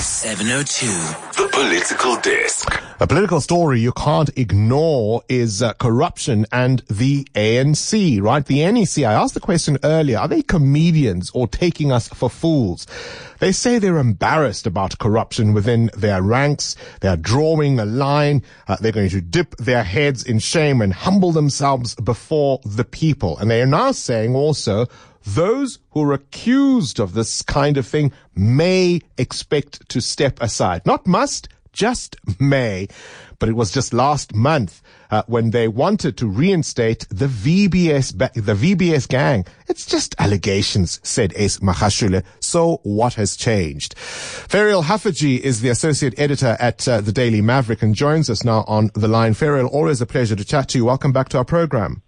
702. The Political Desk. A political story you can't ignore is uh, corruption and the ANC, right? The NEC. I asked the question earlier. Are they comedians or taking us for fools? They say they're embarrassed about corruption within their ranks. They're drawing a line. Uh, they're going to dip their heads in shame and humble themselves before the people. And they are now saying also those who are accused of this kind of thing may expect to step aside. Not must, just may. But it was just last month uh, when they wanted to reinstate the VBS ba- the VBS gang. It's just allegations, said Ace Magashule. So what has changed? Ferial Haffajee is the associate editor at uh, the Daily Maverick and joins us now on the line. Ferial, always a pleasure to chat to you. Welcome back to our program.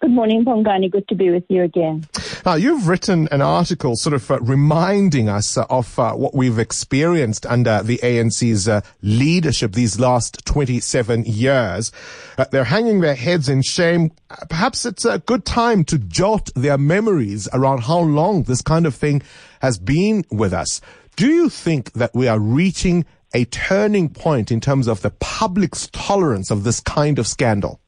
Good morning, Bongani. Good to be with you again. Now, you've written an article sort of uh, reminding us uh, of uh, what we've experienced under the ANC's uh, leadership these last 27 years. Uh, they're hanging their heads in shame. Perhaps it's a good time to jot their memories around how long this kind of thing has been with us. Do you think that we are reaching a turning point in terms of the public's tolerance of this kind of scandal?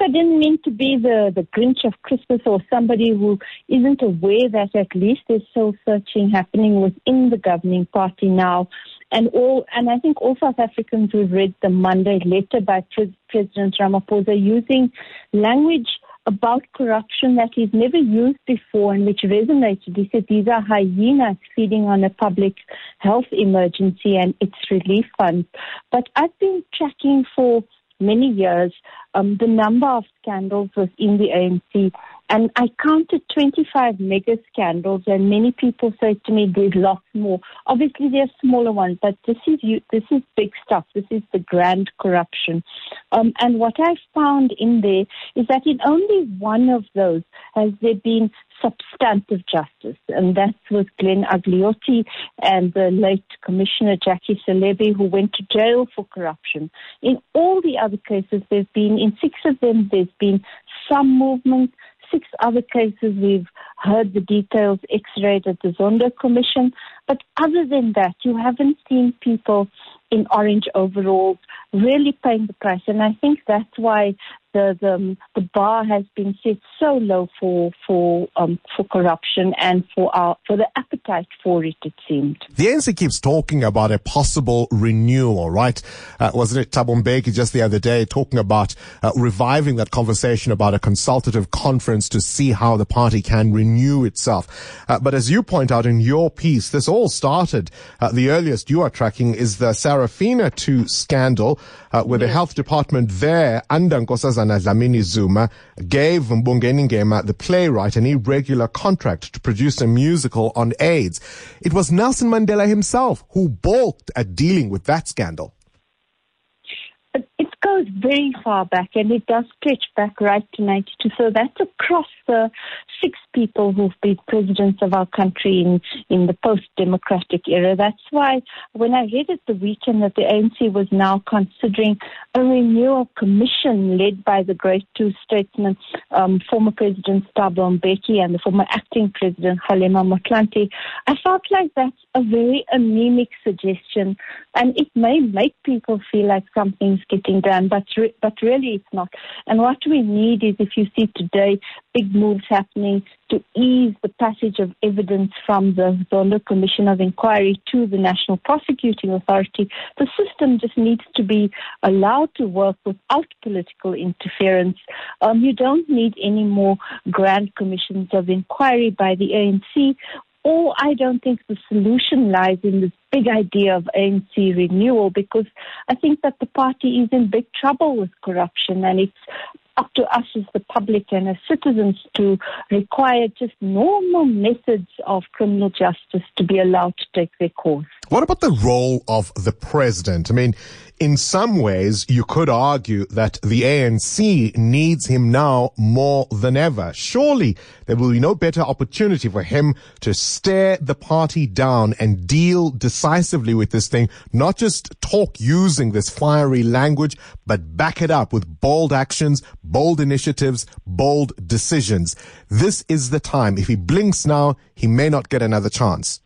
I didn't mean to be the, the Grinch of Christmas or somebody who isn't aware that at least there's soul searching happening within the governing party now. And all, and I think all South Africans who've read the Monday letter by Pre- President Ramaphosa using language about corruption that he's never used before and which resonated. He said these are hyenas feeding on a public health emergency and its relief funds. But I've been tracking for many years um, the number of scandals within the ANC. And I counted 25 mega scandals, and many people say to me, "There's lots more." Obviously, there are smaller ones, but this is this is big stuff. This is the grand corruption. Um, and what I found in there is that in only one of those has there been substantive justice, and that was Glenn Agliotti and the late Commissioner Jackie Selebi, who went to jail for corruption. In all the other cases, there's been, in six of them, there's been some movement. Six other cases, we've heard the details x-rayed at the Zondo Commission. But other than that, you haven't seen people in orange overalls really paying the price. And I think that's why the the, the bar has been set so low for for um, for corruption and for our for the appetite for it. It seemed the ANC keeps talking about a possible renewal, right? Uh, wasn't it Thabo Mbeki just the other day talking about uh, reviving that conversation about a consultative conference to see how the party can renew itself? Uh, but as you point out in your piece, this all started. Uh, the earliest you are tracking is the Sarafina 2 scandal, uh, where the health department there under Nkosazana Dlamini Zuma gave Mbongeni Ngema, the playwright, an irregular contract to produce a musical on AIDS. It was Nelson Mandela himself who balked at dealing with that scandal. Very far back and it does stretch back right to 92. So that's across the six people who've been presidents of our country in, in the post-democratic era. That's why when I read at the weekend that the ANC was now considering a renewal commission led by the great two statesmen, um, former President Thabo Mbeki and the former acting President Kgalema Motlanthe, I felt like that's a very anemic suggestion and it may make people feel like something's getting done, but, re- but really it's not. And what we need is if you see today big moves happening to ease the passage of evidence from the Zondo Commission of Inquiry to the National Prosecuting Authority. The system just needs to be allowed to work without political interference. Um, you don't need any more grand commissions of inquiry by the ANC. Or I don't think the solution lies in this big idea of ANC renewal because I think that the party is in big trouble with corruption and it's up to us as the public and as citizens to require just normal methods of criminal justice to be allowed to take their course. What about the role of the president? I mean, in some ways, you could argue that the ANC needs him now more than ever. Surely there will be no better opportunity for him to stare the party down and deal decisively with this thing, not just talk using this fiery language, but back it up with bold actions, bold initiatives, bold decisions. This is the time. If he blinks now, he may not get another chance.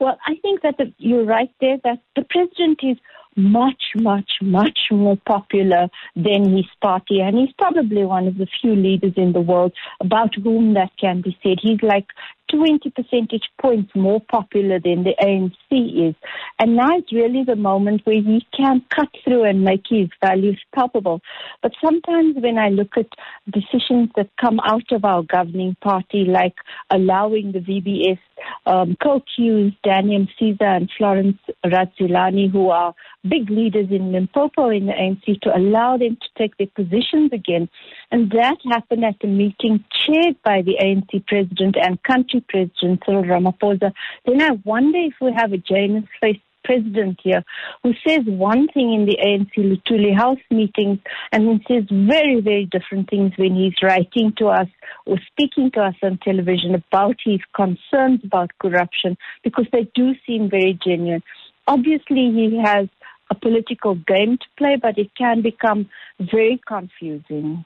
Well, I think that the, you're right there that the president is much, much, much more popular than his party. And he's probably one of the few leaders in the world about whom that can be said. He's like 20 percentage points more popular than the ANC is. And now it's really the moment where he can cut through and make his values palpable. But sometimes when I look at decisions that come out of our governing party, like allowing the VBS um, co-accused Danny Msiza and Florence Radzilani, who are big leaders in Limpopo in the ANC, to allow them to take their positions again. And that happened at a meeting chaired by the ANC president and country president Cyril Ramaphosa. Then I wonder if we have a Janus face president here who says one thing in the ANC Luthuli House meetings and then says very, very different things when he's writing to us or speaking to us on television about his concerns about corruption because they do seem very genuine. Obviously, he has a political game to play, but it can become very confusing.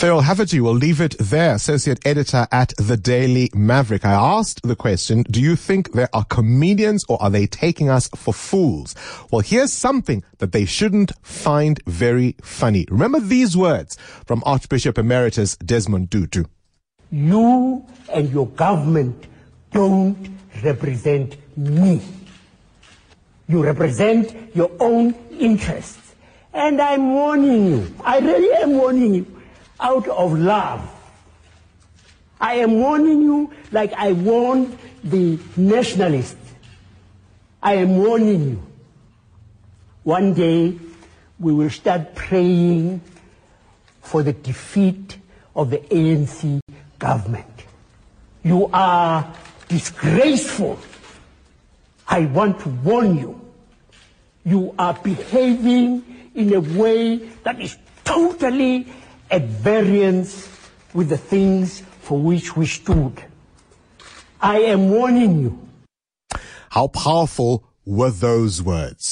Ferial Haffajee will leave it there, associate editor at the Daily Maverick. I asked the question, do you think there are comedians or are they taking us for fools? Well, here's something that they shouldn't find very funny. Remember these words from Archbishop Emeritus Desmond Tutu. You and your government don't represent me. You represent your own interests. And I'm warning you. I really am warning you out of love. I am warning you like I warned the nationalists. I am warning you. One day we will start praying for the defeat of the ANC government. You are disgraceful. I want to warn you. You are behaving in a way that is totally at variance with the things for which we stood. I am warning you. How powerful were those words?